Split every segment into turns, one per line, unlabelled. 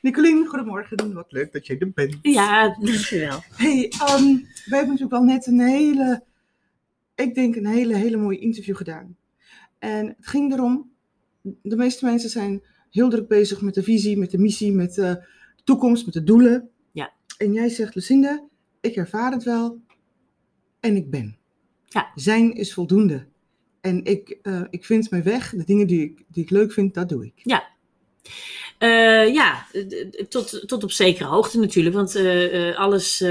Nicolien, goedemorgen. Wat leuk dat jij er bent.
Ja, dankjewel.
Hey, um, we hebben natuurlijk al net een hele, ik denk een hele, hele mooie interview gedaan. En het ging erom, de meeste mensen zijn heel druk bezig met de visie, met de missie, met de toekomst, met de doelen.
Ja.
En jij zegt, Lucinda, ik ervaar het wel en ik ben.
Ja.
Zijn is voldoende. En ik, uh, ik vind mijn weg, de dingen die ik, die ik leuk vind, dat doe ik.
Ja. Uh, ja, tot, tot op zekere hoogte natuurlijk. Want uh, alles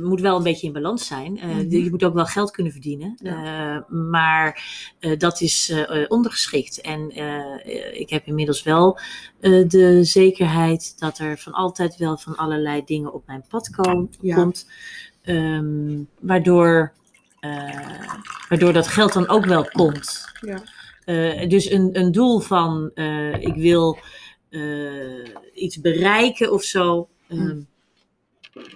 moet wel een beetje in balans zijn. Mm-hmm. Je moet ook wel geld kunnen verdienen. Ja. maar dat is ondergeschikt. En ik heb inmiddels wel de zekerheid dat er van altijd wel van allerlei dingen op mijn pad kom,
Ja.
komt. Um, waardoor, waardoor dat geld dan ook wel komt.
Ja.
Dus een, een doel van ik wil iets bereiken of zo. Mm.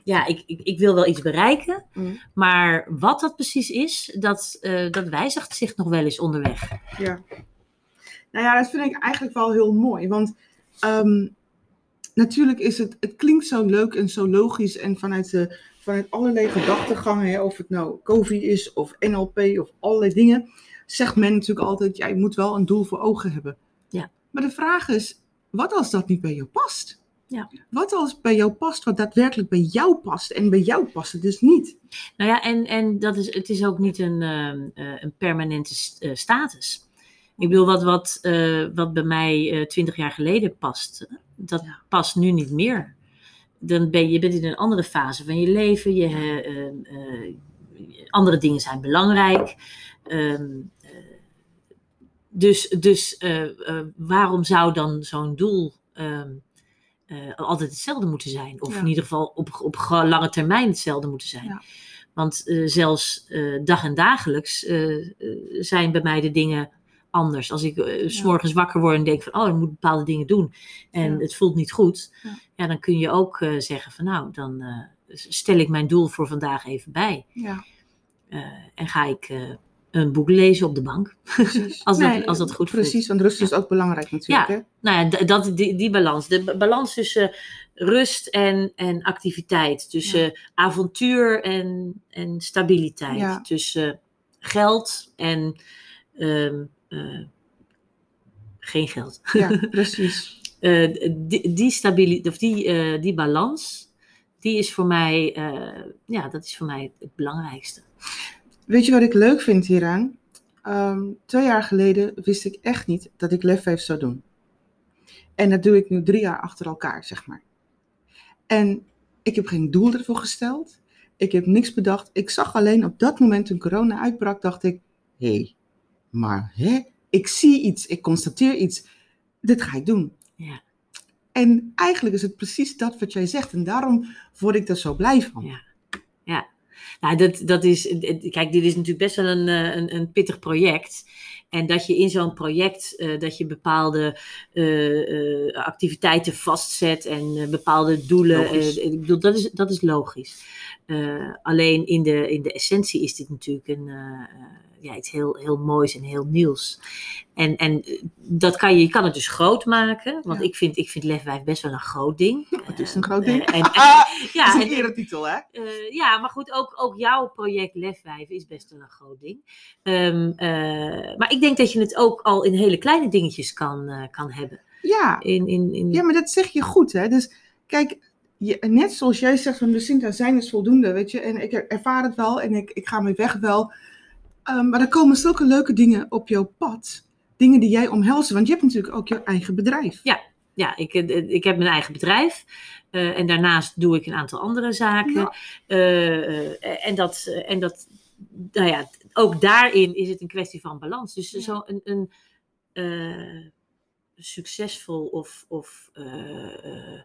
Ja, ik, ik, ik, wil wel iets bereiken.
Mm.
Maar wat dat precies is, dat, dat wijzigt zich nog wel eens onderweg.
Ja. Nou ja, dat vind ik eigenlijk wel heel mooi. Want um, natuurlijk is het, het klinkt zo leuk en zo logisch. En vanuit, de, vanuit allerlei gedachtegangen, hè, of het nou COVID is of NLP of allerlei dingen zegt men natuurlijk altijd, ja, je moet wel een doel voor ogen hebben.
Ja.
Maar de vraag is, wat als dat niet bij jou past?
Ja.
Wat als bij jou past wat daadwerkelijk bij jou past en bij jou past het dus niet?
Nou ja, en, en dat is, het is ook niet een, uh, een permanente uh, status. Ik bedoel, wat, wat, uh, wat bij mij twintig jaar geleden past, dat ja. past nu niet meer. Dan ben je, je bent in een andere fase van je leven, je, andere dingen zijn belangrijk. Um, dus dus uh, uh, waarom zou dan zo'n doel um, uh, altijd hetzelfde moeten zijn? Of
Ja.
in ieder geval op, op ge- lange termijn hetzelfde moeten zijn?
Ja.
Want zelfs dag en dagelijks zijn bij mij de dingen anders. Als ik s morgens wakker word en denk van, oh, ik moet bepaalde dingen doen en
Ja.
het voelt niet goed,
Ja.
ja, dan kun je ook zeggen van, nou, dan stel ik mijn doel voor vandaag even bij.
Ja,
Uh, en ga ik uh, een boek lezen op de bank. Als dat- als dat goed
Precies,
voelt.
want rust is ook belangrijk natuurlijk.
Ja.
Hè?
Nou ja, dat, die, die balans. De ba- balans tussen rust en, en activiteit. Tussen avontuur en, en stabiliteit.
Ja.
Tussen geld en ehm, eh, geen geld.
Ja, precies.
Eh, die, die, stabili- of die, eh, die balans, die is voor mij, eh, ja, dat is voor mij het belangrijkste.
Weet je wat ik leuk vind hieraan? Ehm, twee jaar geleden wist ik echt niet dat ik Lef 5 zou doen. En dat doe ik nu drie jaar achter elkaar, zeg maar. En ik heb geen doel ervoor gesteld. Ik heb niks bedacht. Ik zag alleen op dat moment toen corona uitbrak, dacht ik, hé, hey, maar hè? Ik zie iets, ik constateer iets. Dit ga ik doen.
Ja.
En eigenlijk is het precies dat wat jij zegt. En daarom word ik er zo blij van.
Ja. Nou, dat, dat is, kijk, dit is natuurlijk best wel een, eh, een, een pittig project. En dat je in zo'n project, uh, dat je bepaalde uh, uh, activiteiten vastzet en bepaalde doelen. ik bedoel, dat is, dat is logisch. alleen in de, in de essentie is dit natuurlijk een, ja, iets heel, heel moois en heel nieuws. En, en dat kan je, je kan het dus groot maken. Want
Ja.
ik, vind, ik vind Lefwijf best wel een groot ding.
Het is een groot ding.
en, en- ja,
dat is
en-
een eretitel, hè?
eh, ja, maar goed, ook, ook jouw project Lefwijven is best wel een groot ding. Ehm, eh, maar ik denk dat je het ook al in hele kleine dingetjes kan, eh, kan hebben.
Ja,
In, in, in,
Ja, maar dat zeg je goed, hè? Dus kijk, je, net zoals jij zegt van Lucinda, zijn is voldoende, weet je? En ik ervaar het wel en ik, ik ga mijn weg wel. Ehm, maar er komen zulke leuke dingen op jouw pad. Dingen die jij omhelzen, want je hebt natuurlijk ook je eigen bedrijf.
ja, ik, eh, ik heb mijn eigen bedrijf. eh, en daarnaast doe ik een aantal andere zaken.
Ja.
Eh, eh, en, dat, eh, en dat, nou ja, ook daarin is het een kwestie van balans. Dus
Ja.
zo een, een eh, succesvol of, of eh, eh,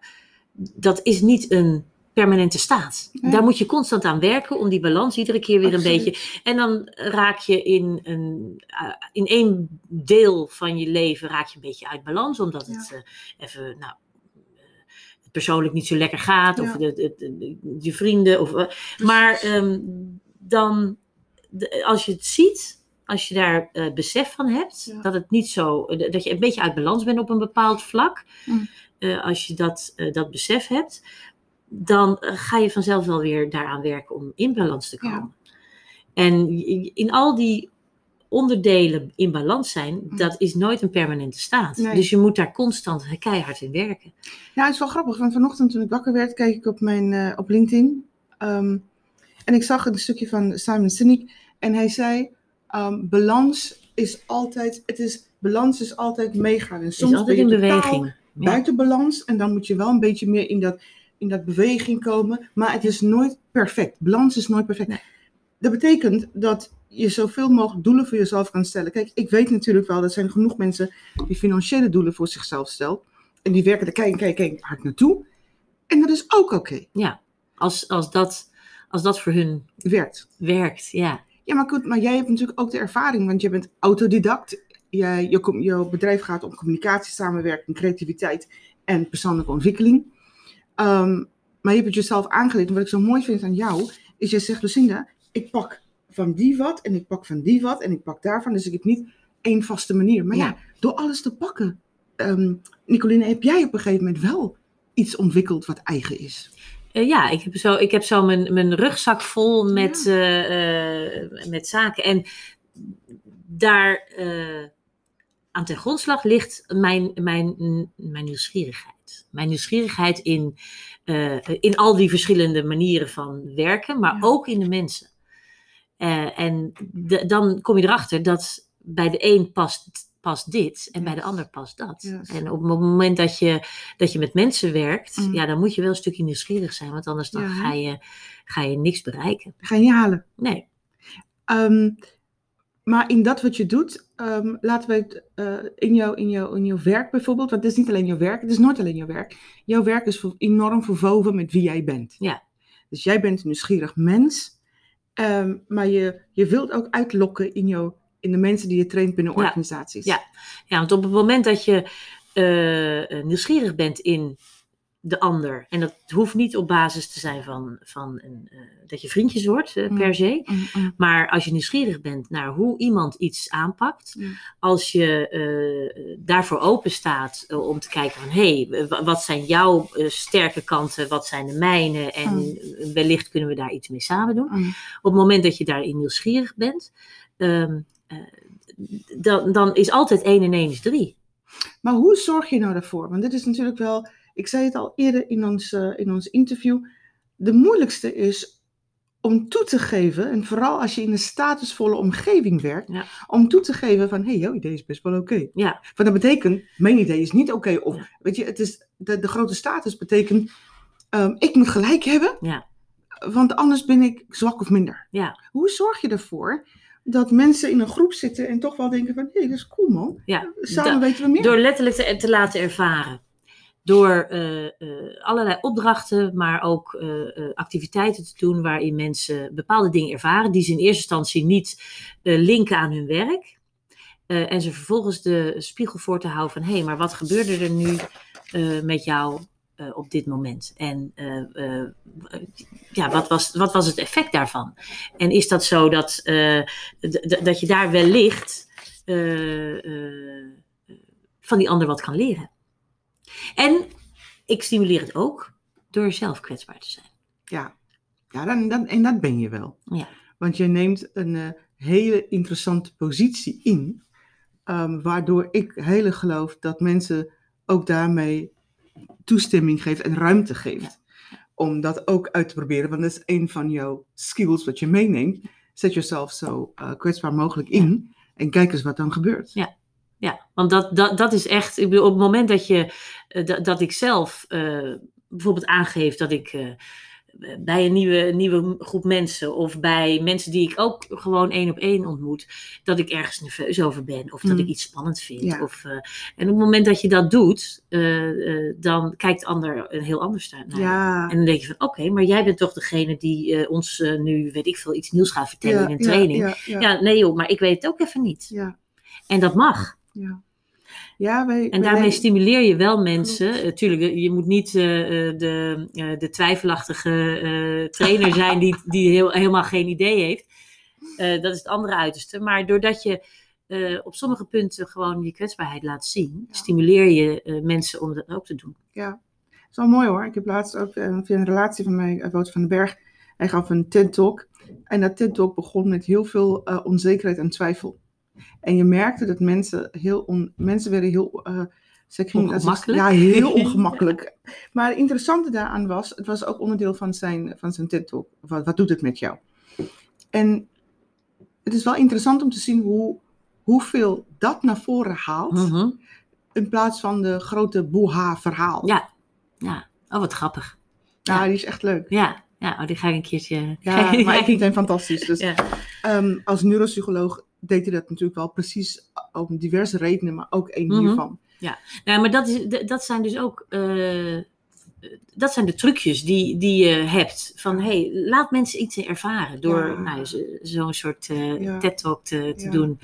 dat is niet een permanente staat. Daar moet je constant aan werken om die balans iedere keer weer
Absoluut.
een beetje. En dan raak je in, een, eh, in één deel van je leven raak je een beetje uit balans, omdat het eh, even, nou, eh, het persoonlijk niet zo lekker gaat, of
Ja.
de, de- de- je vrienden. Of, maar ehm, dan, de- als je het ziet, als je daar besef van hebt,
Ja.
dat het niet zo, dat je een beetje uit balans bent op een bepaald vlak,
Mm.
als je dat, dat besef hebt, dan ga je vanzelf wel weer daaraan werken om in balans te
Ja.
komen. En in al die onderdelen in balans zijn,
Mm.
dat is nooit een permanente staat.
Nee.
Dus je moet daar constant keihard in werken.
Ja, het is wel grappig, want vanochtend toen ik wakker werd, keek ik op, mijn, eh, op LinkedIn. Ehm, en ik zag een stukje van Simon Sinek. En hij zei, ehm, balans is altijd, het is, balans is altijd meegaan. En soms
is altijd
ben
in
je totaal
beweging.
Buiten balans. En dan moet je wel een beetje meer in dat, in dat beweging komen. Maar het is nooit perfect. Balans is nooit perfect.
Nee.
Dat betekent dat je zoveel mogelijk doelen voor jezelf kan stellen. Kijk, ik weet natuurlijk wel, er zijn genoeg mensen die financiële doelen voor zichzelf stellen. En die werken er kijk, kijk, kijk hard naartoe. En dat is ook oké.
Als, als, dat, als dat voor hun
werkt.
werkt, ja.
Ja, maar goed, maar jij hebt natuurlijk ook de ervaring, want je bent autodidact. Jij, je, com- jouw bedrijf gaat om communicatie, samenwerking, creativiteit en persoonlijke ontwikkeling. Ehm, maar je hebt het jezelf aangeleerd. En wat ik zo mooi vind aan jou, is je zegt, Lucinda, ik pak van die wat en ik pak van die wat en ik pak daarvan. Dus ik heb niet één vaste manier. Maar ja,
Ja.
door alles te pakken, ehm Nicoline, heb jij op een gegeven moment wel iets ontwikkeld wat eigen is.
Eh, ja, ik heb zo, ik heb zo mijn, mijn rugzak vol met, eh, eh, met zaken. En daar aan ten grondslag ligt mijn, mijn, mijn nieuwsgierigheid. Mijn nieuwsgierigheid in, eh, in al die verschillende manieren van werken, maar
Ja.
ook in de mensen. Eh, en de- dan kom je erachter dat bij de een past, past dit en bij de ander past dat.
Yes.
En op het moment dat je, dat je met mensen werkt,
Mm.
ja, dan moet je wel een stukje nieuwsgierig zijn, want anders dan
Ja,
ga, je, ga je niks bereiken.
Ga je niet halen.
Nee.
Ehm, maar in dat wat je doet, ehm, laten we het eh, in, jouw, in, jouw, in jouw werk bijvoorbeeld, want het is niet alleen jouw werk, het is nooit alleen jouw werk. Jouw werk is enorm verwoven met wie jij bent.
Ja.
Dus jij bent een nieuwsgierig mens, ehm, maar je, je wilt ook uitlokken in, jou, in de mensen die je traint binnen organisaties.
Ja. Ja, want op het moment dat je eh, eh, nieuwsgierig bent in de ander, en dat hoeft niet op basis te zijn van, van een, eh, dat je vriendjes wordt eh,
Mm.
per se,
Mm, mm.
maar als je nieuwsgierig bent naar hoe iemand iets aanpakt, als je eh, daarvoor open staat om te kijken van hé, hey, wa- wat zijn jouw sterke kanten, wat zijn de mijne en
Mm.
wellicht kunnen we daar iets mee samen doen.
Mm.
Op het moment dat je daarin nieuwsgierig bent, ehm, eh, dan, dan is altijd 1 en 1 is 3.
Maar hoe zorg je nou daarvoor? Want dit is natuurlijk wel, ik zei het al eerder in ons, eh, in ons interview, de moeilijkste is om toe te geven, en vooral als je in een statusvolle omgeving werkt,
Ja.
om toe te geven van, hé, hey, jouw idee is best wel oké.
Ja.
Want dat betekent, mijn idee is niet oké. of,
Ja.
weet je, het is, de, de grote status betekent, ehm, ik moet gelijk hebben,
Ja.
want anders ben ik zwak of minder.
Ja.
Hoe zorg je ervoor dat mensen in een groep zitten en toch wel denken van, hé, hey, dat is cool man. Samen
Da-
weten we meer.
Door letterlijk te, te laten ervaren. Door eh, eh, allerlei opdrachten, maar ook eh, activiteiten te doen waarin mensen bepaalde dingen ervaren die ze in eerste instantie niet linken aan hun werk. En ze vervolgens de spiegel voor te houden van hé, hey, maar wat gebeurde er nu met jou op dit moment? En ja, wat was, wat was het effect daarvan? En is dat zo dat, dat je daar wellicht van die ander wat kan leren? En ik stimuleer het ook door zelf kwetsbaar te zijn.
Ja, ja dan, dan, en dat ben je wel.
Ja.
Want je neemt een eh, hele interessante positie in, ehm, waardoor ik hele geloof dat mensen ook daarmee toestemming geeft en ruimte geeft. Om dat ook uit te proberen, want dat is een van jouw skills wat je meeneemt. Zet jezelf zo eh, kwetsbaar mogelijk in en kijk eens wat dan gebeurt.
Ja. Ja, want dat, dat, dat is echt, ik bedoel, op het moment dat, je, eh, dat, dat ik zelf eh, bijvoorbeeld aangeef dat ik eh, bij een nieuwe, nieuwe groep mensen of bij mensen die ik ook gewoon één op één ontmoet, dat ik ergens nerveus over ben of dat
Mm.
ik iets spannend vind.
Ja.
Of, en op het moment dat je dat doet, dan kijkt de ander een heel anders naar.
Ja,
En dan denk je van, oké, maar jij bent toch degene die ons nu, weet ik veel, iets nieuws gaat vertellen
ja,
in een training.
Ja,
nee joh, maar ik weet het ook even niet.
ja,
En dat mag.
Ja. Ja, wij,
En daarmee stimuleer je wel mensen. Uh, tuurlijk, je moet niet eh, eh, de, eh, de twijfelachtige eh, trainer zijn die, die heel, helemaal geen idee heeft. Eh, dat is het andere uiterste. Maar doordat je eh, op sommige punten gewoon je kwetsbaarheid laat zien,
Ja.
stimuleer je eh, mensen om dat ook te doen.
Ja, dat is wel mooi hoor. Ik heb laatst ook eh, via een relatie van mij, Wout van den Berg, hij gaf een TED-talk. En dat TED-talk begon met heel veel eh, onzekerheid en twijfel. En je merkte dat mensen heel, on, mensen werden heel... eh, ze gingen-
Ongemakkelijk?
Ja, heel ongemakkelijk. maar het interessante daaraan was, het was ook onderdeel van zijn, van zijn TED-talk. Wat, wat doet het met jou? En het is wel interessant om te zien hoe, hoeveel dat naar voren haalt.
Mhm.
In plaats van de grote boeha-verhaal.
Ja, ja. Oh, wat grappig.
Ja, die is echt leuk.
Ja, ja. Oh, die ga ik een keertje.
Ja, maar ik vind hem fantastisch. Dus
Ja.
ehm, als neuropsycholoog deed hij dat natuurlijk wel precies om diverse redenen, maar ook één
Mhm.
hiervan.
Nou, maar dat, is, dat zijn dus ook. eh, dat zijn de trucjes die, die je hebt. Van hey, laat mensen iets ervaren. Door
Ja.
nou, zo- zo'n soort eh
Ja.
TED-talk te, te
Ja.
doen.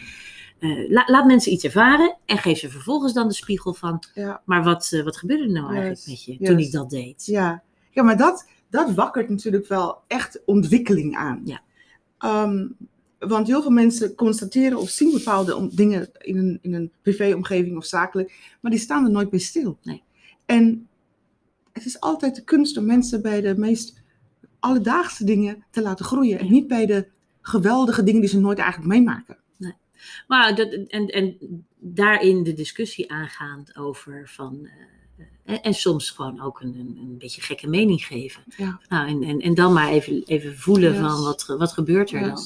Eh, la- laat mensen iets ervaren en geef ze vervolgens dan de spiegel van.
Ja.
Maar wat, eh, wat gebeurde er nou eigenlijk met je toen ik dat deed?
Ja, ja maar dat, dat wakkert natuurlijk wel echt ontwikkeling aan.
Ja.
Ehm, want heel veel mensen constateren of zien bepaalde om- dingen in een, in een privéomgeving of zakelijk, maar die staan er nooit bij stil.
Nee.
En het is altijd de kunst om mensen bij de meest alledaagse dingen te laten groeien. En niet bij de geweldige dingen die ze nooit eigenlijk meemaken.
Maar dat, en, en daarin de discussie aangaand over van. eh, en, en soms gewoon ook een, een, een beetje gekke mening geven.
Ja.
Nou, en, en, en dan maar even, even voelen
Yes.
van wat, wat gebeurt er dan.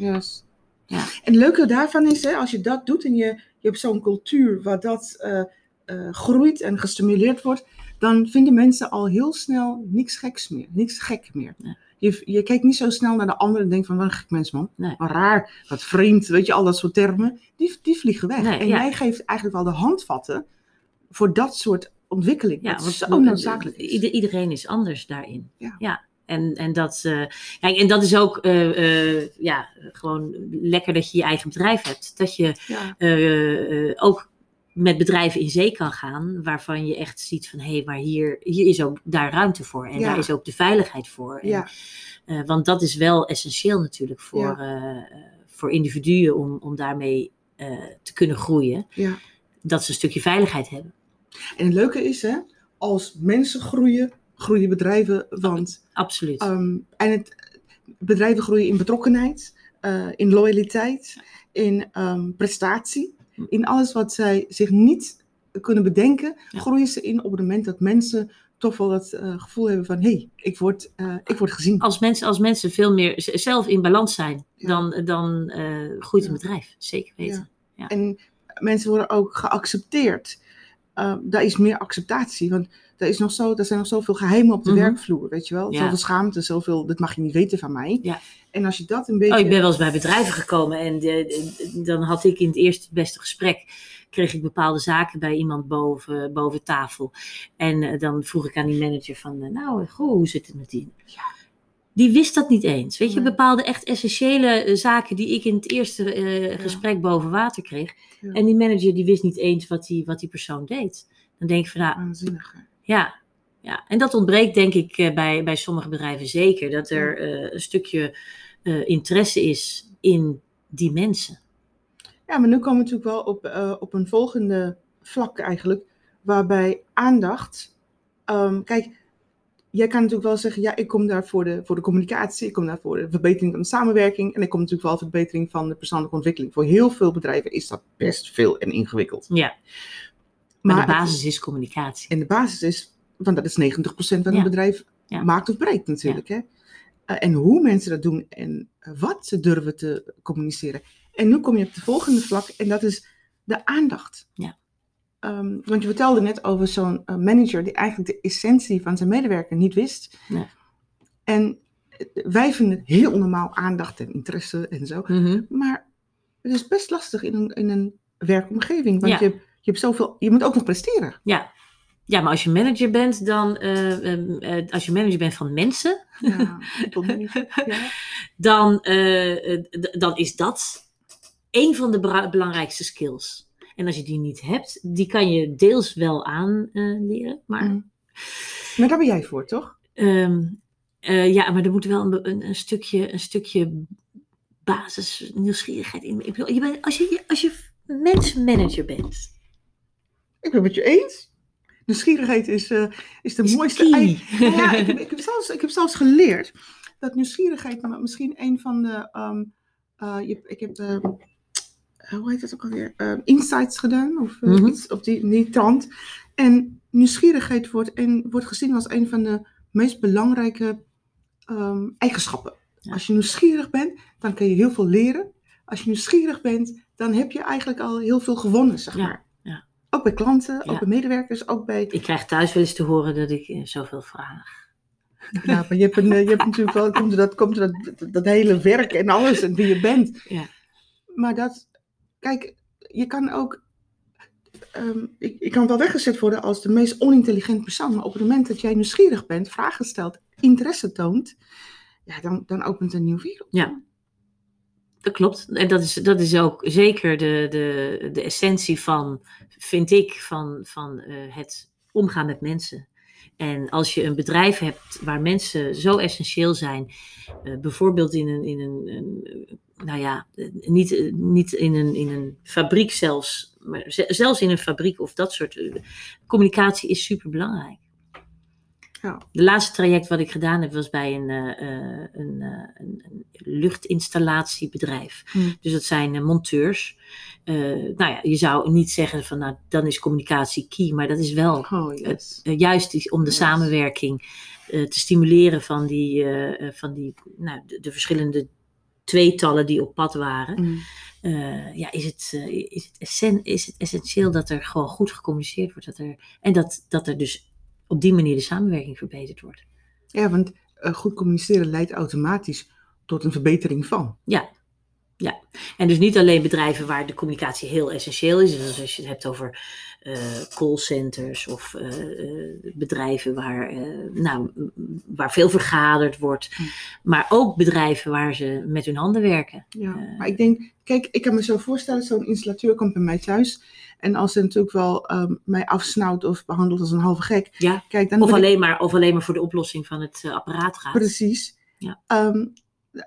Yes.
Ja.
En het leuke daarvan is, hè, als je dat doet en je, je hebt zo'n cultuur waar dat eh, eh, groeit en gestimuleerd wordt, dan vinden mensen al heel snel niks geks meer, niks gek meer.
Nee.
Je, je kijkt niet zo snel naar de ander en denkt van, wat een gek mens man.
Nee.
Wat raar, wat vreemd, weet je, al dat soort termen. Die, die vliegen weg.
Nee,
en
ja.
jij geeft eigenlijk wel de handvatten voor dat soort ontwikkeling.
Ja, want
zo noodzakelijk is.
iedereen is anders daarin.
Ja.
En, en, dat, eh, kijk, en dat is ook eh, eh, ja, gewoon lekker dat je je eigen bedrijf hebt. Dat je
Ja.
ook met bedrijven in zee kan gaan, waarvan je echt ziet van hé, hey, maar hier, hier is ook daar ruimte voor. En
Ja.
daar is ook de veiligheid voor. En,
Ja.
want dat is wel essentieel natuurlijk voor, voor individuen om, om daarmee te kunnen groeien.
Ja.
Dat ze een stukje veiligheid hebben.
En het leuke is, hè, als mensen groeien, groeien bedrijven, want
Absoluut.
Ehm, en het, bedrijven groeien in betrokkenheid, eh, in loyaliteit, in ehm, prestatie. In alles wat zij zich niet kunnen bedenken,
Ja.
groeien ze in op het moment dat mensen toch wel het eh, gevoel hebben van... hé, hey, ik, word, eh, ik word gezien.
als mensen, als mensen veel meer zelf in balans zijn,
Ja.
dan, dan groeit een
Ja.
bedrijf. Zeker weten.
En mensen worden ook geaccepteerd. Ehm, daar is meer acceptatie, want er, is nog zo, er zijn nog zoveel geheimen op de
Mhm.
werkvloer, weet je wel?
Ja.
Zoveel schaamte, zoveel, dat mag je niet weten van mij.
Ja.
En als je dat een beetje...
Oh, ik ben wel eens bij bedrijven gekomen en de- de- dan had ik in het eerste beste gesprek kreeg ik bepaalde zaken bij iemand boven, boven tafel. En eh, dan vroeg ik aan die manager van, eh, nou, goh, hoe zit het met die?
Ja.
Die wist dat niet eens. Weet je, bepaalde echt essentiële eh, zaken die ik in het eerste eh, gesprek boven water kreeg. En die manager die wist niet eens wat die, wat die persoon deed. Dan denk ik van, nou. Ja, ja, en dat ontbreekt denk ik eh, bij, bij sommige bedrijven zeker. Dat er eh, een stukje eh, interesse is in die mensen.
Ja, maar nu komen we natuurlijk wel op, op een volgende vlak eigenlijk, waarbij aandacht. ehm, kijk, jij kan natuurlijk wel zeggen, ja, ik kom daar voor de, voor de communicatie, ik kom daar voor de verbetering van de samenwerking en ik kom natuurlijk wel voor de verbetering van de persoonlijke ontwikkeling. Voor heel veel bedrijven is dat best veel en ingewikkeld.
Ja, maar,
Maar
de basis is communicatie.
En de basis is, want dat is 90% van
Ja.
een bedrijf
Ja.
maakt of breekt natuurlijk. Hè? Eh, en hoe mensen dat doen en wat ze durven te communiceren. En nu kom je op de volgende vlak en dat is de aandacht.
Ja.
Ehm, want je vertelde net over zo'n eh, manager die eigenlijk de essentie van zijn medewerker niet wist.
Nee.
En eh, wij vinden het heel normaal aandacht en interesse en zo.
Mhm.
Maar het is best lastig in een, in een werkomgeving. Want
Ja.
je, hebt- je, hebt zoveel, je moet ook nog presteren.
Ja. ja, maar als je manager bent, dan, eh, ehm, eh, als je manager bent van mensen,
Ja,
dan, eh, dan is dat een van de belangrijkste skills. En als je die niet hebt, die kan je deels wel aanleren, maar
Mm. Maar daar ben jij voor, toch?
Ehm, eh, ja, maar er moet wel een, een, een stukje, een stukje basis nieuwsgierigheid in. Ik bedoel, je bent, als, je, als je mensenmanager bent.
Ik ben het met je eens. Nieuwsgierigheid is, eh, is de
Is
mooiste. Nou ja, ik, heb, ik, heb zelfs, ik heb zelfs geleerd dat nieuwsgierigheid nou, misschien een van de. ehm, eh, je, ik heb. ehm, eh, hoe heet het ook alweer? Ehm, insights gedaan. Of
Mhm.
iets op die, die trant. En nieuwsgierigheid wordt, een, wordt gezien als een van de meest belangrijke eigenschappen.
Ja.
Als je nieuwsgierig bent, dan kun je heel veel leren. Als je nieuwsgierig bent, dan heb je eigenlijk al heel veel gewonnen, zeg maar.
ja.
Ook bij klanten, ook bij medewerkers, ook bij
Ik krijg thuis wel eens te horen dat ik eh, zoveel vraag.
Ja, maar je hebt, een, eh, je hebt natuurlijk wel, komt dat, komt dat, dat hele werk en alles en wie je bent.
Ja.
Maar dat, kijk, je kan ook, ehm, ik, ik kan wel weggezet worden als de meest onintelligente persoon, maar op het moment dat jij nieuwsgierig bent, vragen stelt, interesse toont, ja, dan, dan opent een nieuw wereld.
Ja. Dat klopt. En dat is, dat is ook zeker de, de, de essentie van, vind ik, van, van eh, het omgaan met mensen. En als je een bedrijf hebt waar mensen zo essentieel zijn, eh, bijvoorbeeld in een, in een, nou ja, niet, niet in, een, in een fabriek zelfs, maar ze- zelfs in een fabriek of dat soort, eh, communicatie is super belangrijk.
Ja.
De laatste traject wat ik gedaan heb was bij een, eh, eh, een, eh, een, een luchtinstallatiebedrijf.
Hmm.
Dus dat zijn monteurs. Nou ja, je zou niet zeggen van nou, dan is communicatie key, maar dat is wel
Oh, yes.
eh, juist om de
Yes.
samenwerking te stimuleren van die, van die nou, de, de verschillende tweetallen die op pad waren.
Mm.
Eh, ja, is het, is, het essen, is het essentieel dat er gewoon goed gecommuniceerd wordt. Dat er, en dat, dat er dus op die manier de samenwerking verbeterd wordt.
Ja, want eh, goed communiceren leidt automatisch tot een verbetering van.
En dus niet alleen bedrijven waar de communicatie heel essentieel is. Dus als je het hebt over eh, callcenters of eh, eh, bedrijven waar, nou, waar veel vergaderd wordt. Maar ook bedrijven waar ze met hun handen werken.
Ja, maar ik denk, kijk, ik kan me zo voorstellen, zo'n installateur komt bij mij thuis. En als ze natuurlijk wel ehm, mij afsnauwt of behandelt als een halve gek.
Ja,
Kijk, dan
Of
ik-
alleen, maar, of alleen maar voor de oplossing van het apparaat gaat.
Precies.
Ja.
Ehm,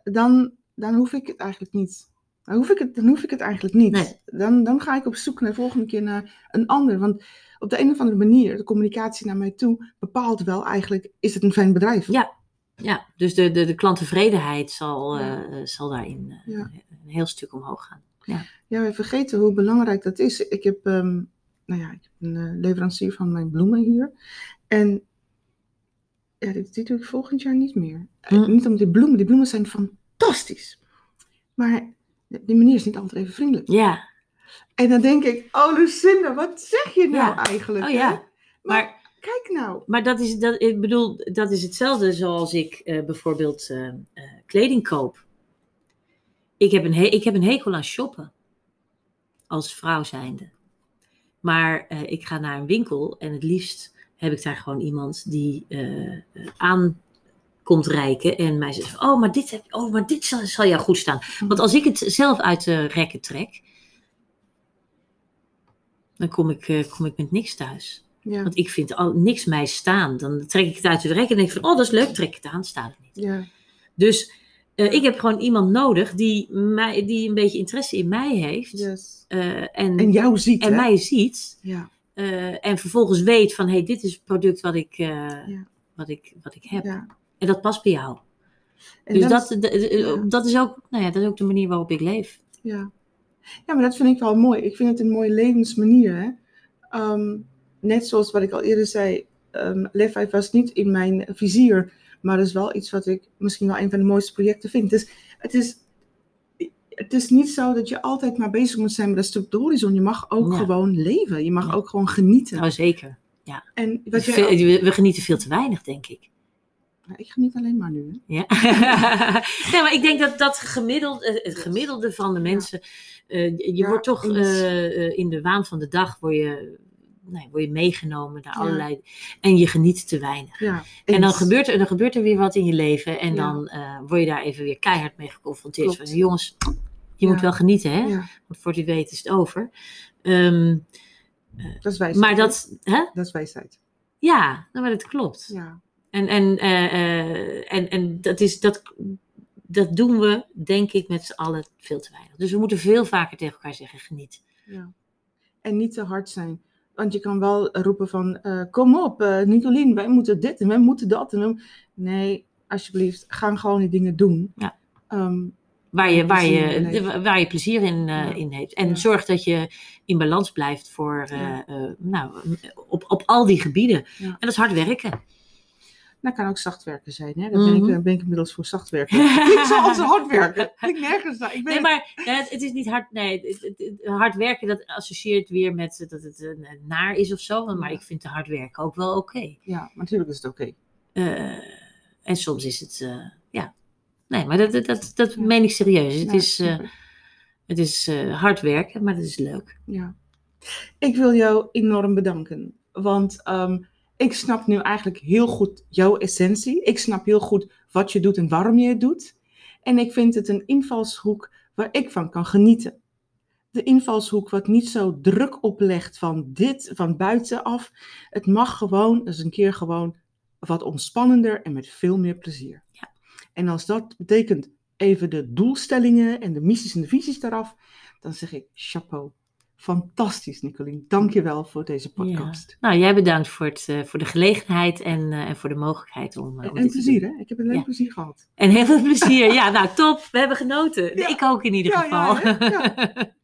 dan, dan hoef ik het eigenlijk niet. Dan hoef ik het, dan hoef ik het eigenlijk niet.
Nee.
Dan, dan ga ik op zoek naar de volgende keer naar een ander. Want op de een of andere manier, de communicatie naar mij toe, bepaalt wel eigenlijk, is het een fijn bedrijf?
Ja. Ja, dus de, de, de klanttevredenheid zal,
Ja.
eh, zal daarin
Ja.
een heel stuk omhoog gaan.
Ja, wij vergeten hoe belangrijk dat is. Ik heb, ehm, nou ja, ik heb een eh, leverancier van mijn bloemen hier. En ja, dit, dit doe ik volgend jaar niet meer.
Hm.
Niet om die bloemen, die bloemen zijn fantastisch. Maar die meneer is niet altijd even vriendelijk.
Ja,
En dan denk ik, oh Lucinda, wat zeg je nou
Ja.
eigenlijk?
oh ja.
Maar,
Maar
kijk nou.
Maar dat is, dat, ik bedoel, dat is hetzelfde zoals ik eh, bijvoorbeeld eh, eh, kleding koop. Ik heb, een he- ik heb een hekel aan shoppen. Als vrouw zijnde. Maar ik ga naar een winkel en het liefst heb ik daar gewoon iemand die aan komt reiken en mij zegt: Oh, maar dit, heb, oh, maar dit zal, zal jou goed staan. Want als ik het zelf uit de rekken trek, dan kom ik, eh, kom ik met niks thuis.
Ja,
Want ik vind al, niks mij staan. Dan trek ik het uit de rek en denk ik van, oh dat is leuk, trek ik het aan, staat het niet.
ja,
Dus eh, ik heb gewoon iemand nodig die, mij, die een beetje interesse in mij heeft.
yes.
eh, en,
En
en,
jou ziet, hè?
mij ziet.
Ja,
en vervolgens weet van, hé, hey, dit is het product wat ik,
Ja.
wat ik, wat ik heb.
ja.
En dat past bij jou.
En
dus dat,
ja.
dat, is ook, nou ja, dat is ook de manier waarop ik leef.
Ja. ja, maar dat vind ik wel mooi. Ik vind het een mooie levensmanier. Hè? Ehm, net zoals wat ik al eerder zei, um, Lef was niet in mijn vizier, maar dat is wel iets wat ik misschien wel een van de mooiste projecten vind. Dus het is, het is niet zo dat je altijd maar bezig moet zijn met dat stuk de horizon. Je mag ook
Ja.
gewoon leven. Je mag
Ja.
ook gewoon genieten.
Nou, zeker.
En wat jij
we, we genieten veel te weinig, denk ik.
Nou, ik geniet alleen maar nu. Hè?
Ja. nee, maar ik denk dat dat gemiddeld, eh, het gemiddelde van de mensen, eh, je
Ja,
wordt toch eh, in de waan van de dag word je, nee, word je meegenomen naar
Ja.
allerlei, en je geniet te weinig.
Ja,
En dan gebeurt, er, dan gebeurt er weer wat in je leven en
Ja.
dan word je daar even weer keihard mee geconfronteerd. Van, jongens, je
Ja.
moet wel genieten, hè?
Ja,
Want voor die weet is het over. Ehm,
dat is wijsheid.
maar dat, hè?
Dat is wijsheid.
Ja, nou, maar dat klopt.
Ja.
En, en, eh, eh, en, en dat, is, dat, dat doen we, denk ik, met z'n allen veel te weinig. Dus we moeten veel vaker tegen elkaar zeggen: geniet.
Ja. En niet te hard zijn. Want je kan wel roepen van, eh, kom op, uh, Nicolien, wij moeten dit en wij moeten dat. En wij... Nee, alsjeblieft, ga gewoon die dingen doen.
Ja.
Ehm,
Waar je, waar
plezier in
je, waar je plezier in,
Ja.
in heeft. En
Ja.
zorg dat je in balans blijft voor, nou, op, op al die gebieden. En dat is hard werken.
Dat kan ook zacht werken zijn. Hè? Daar ben, ik,
Mhm.
eh, ben ik inmiddels voor zacht werken. ik zal altijd hard werken. Ik nergens naar. Ik ben
Nee, maar het, het is niet hard. Nee, het, hard werken dat associeert weer met eh, dat het een, een naar is of zo. Maar
Ja.
ik vind de hard werken ook wel oké.
Ja, maar natuurlijk is het oké.
Eh, en soms is het, ja. Nee, maar dat, dat, dat, dat
Ja.
meen ik serieus. Het
Ja,
is, het is hard werken, maar dat is leuk.
Ja. Ik wil jou enorm bedanken. Want ehm, ik snap nu eigenlijk heel goed jouw essentie. Ik snap heel goed wat je doet en waarom je het doet. En ik vind het een invalshoek waar ik van kan genieten. De invalshoek wat niet zo druk oplegt van dit, van buitenaf. Het mag gewoon, dus een keer gewoon wat ontspannender en met veel meer plezier.
Ja.
En als dat betekent even de doelstellingen en de missies en de visies eraf, dan zeg ik chapeau. Fantastisch, Nicolien. Dank je wel voor deze podcast.
Nou, jij bedankt voor, het, eh, voor de gelegenheid en, eh, en voor de mogelijkheid om, eh,
En,
om
plezier, hè? Ik heb een leuk
Ja.
plezier gehad.
En heel veel plezier. Ja, nou top. We hebben genoten.
Ja.
Ik ook in ieder geval.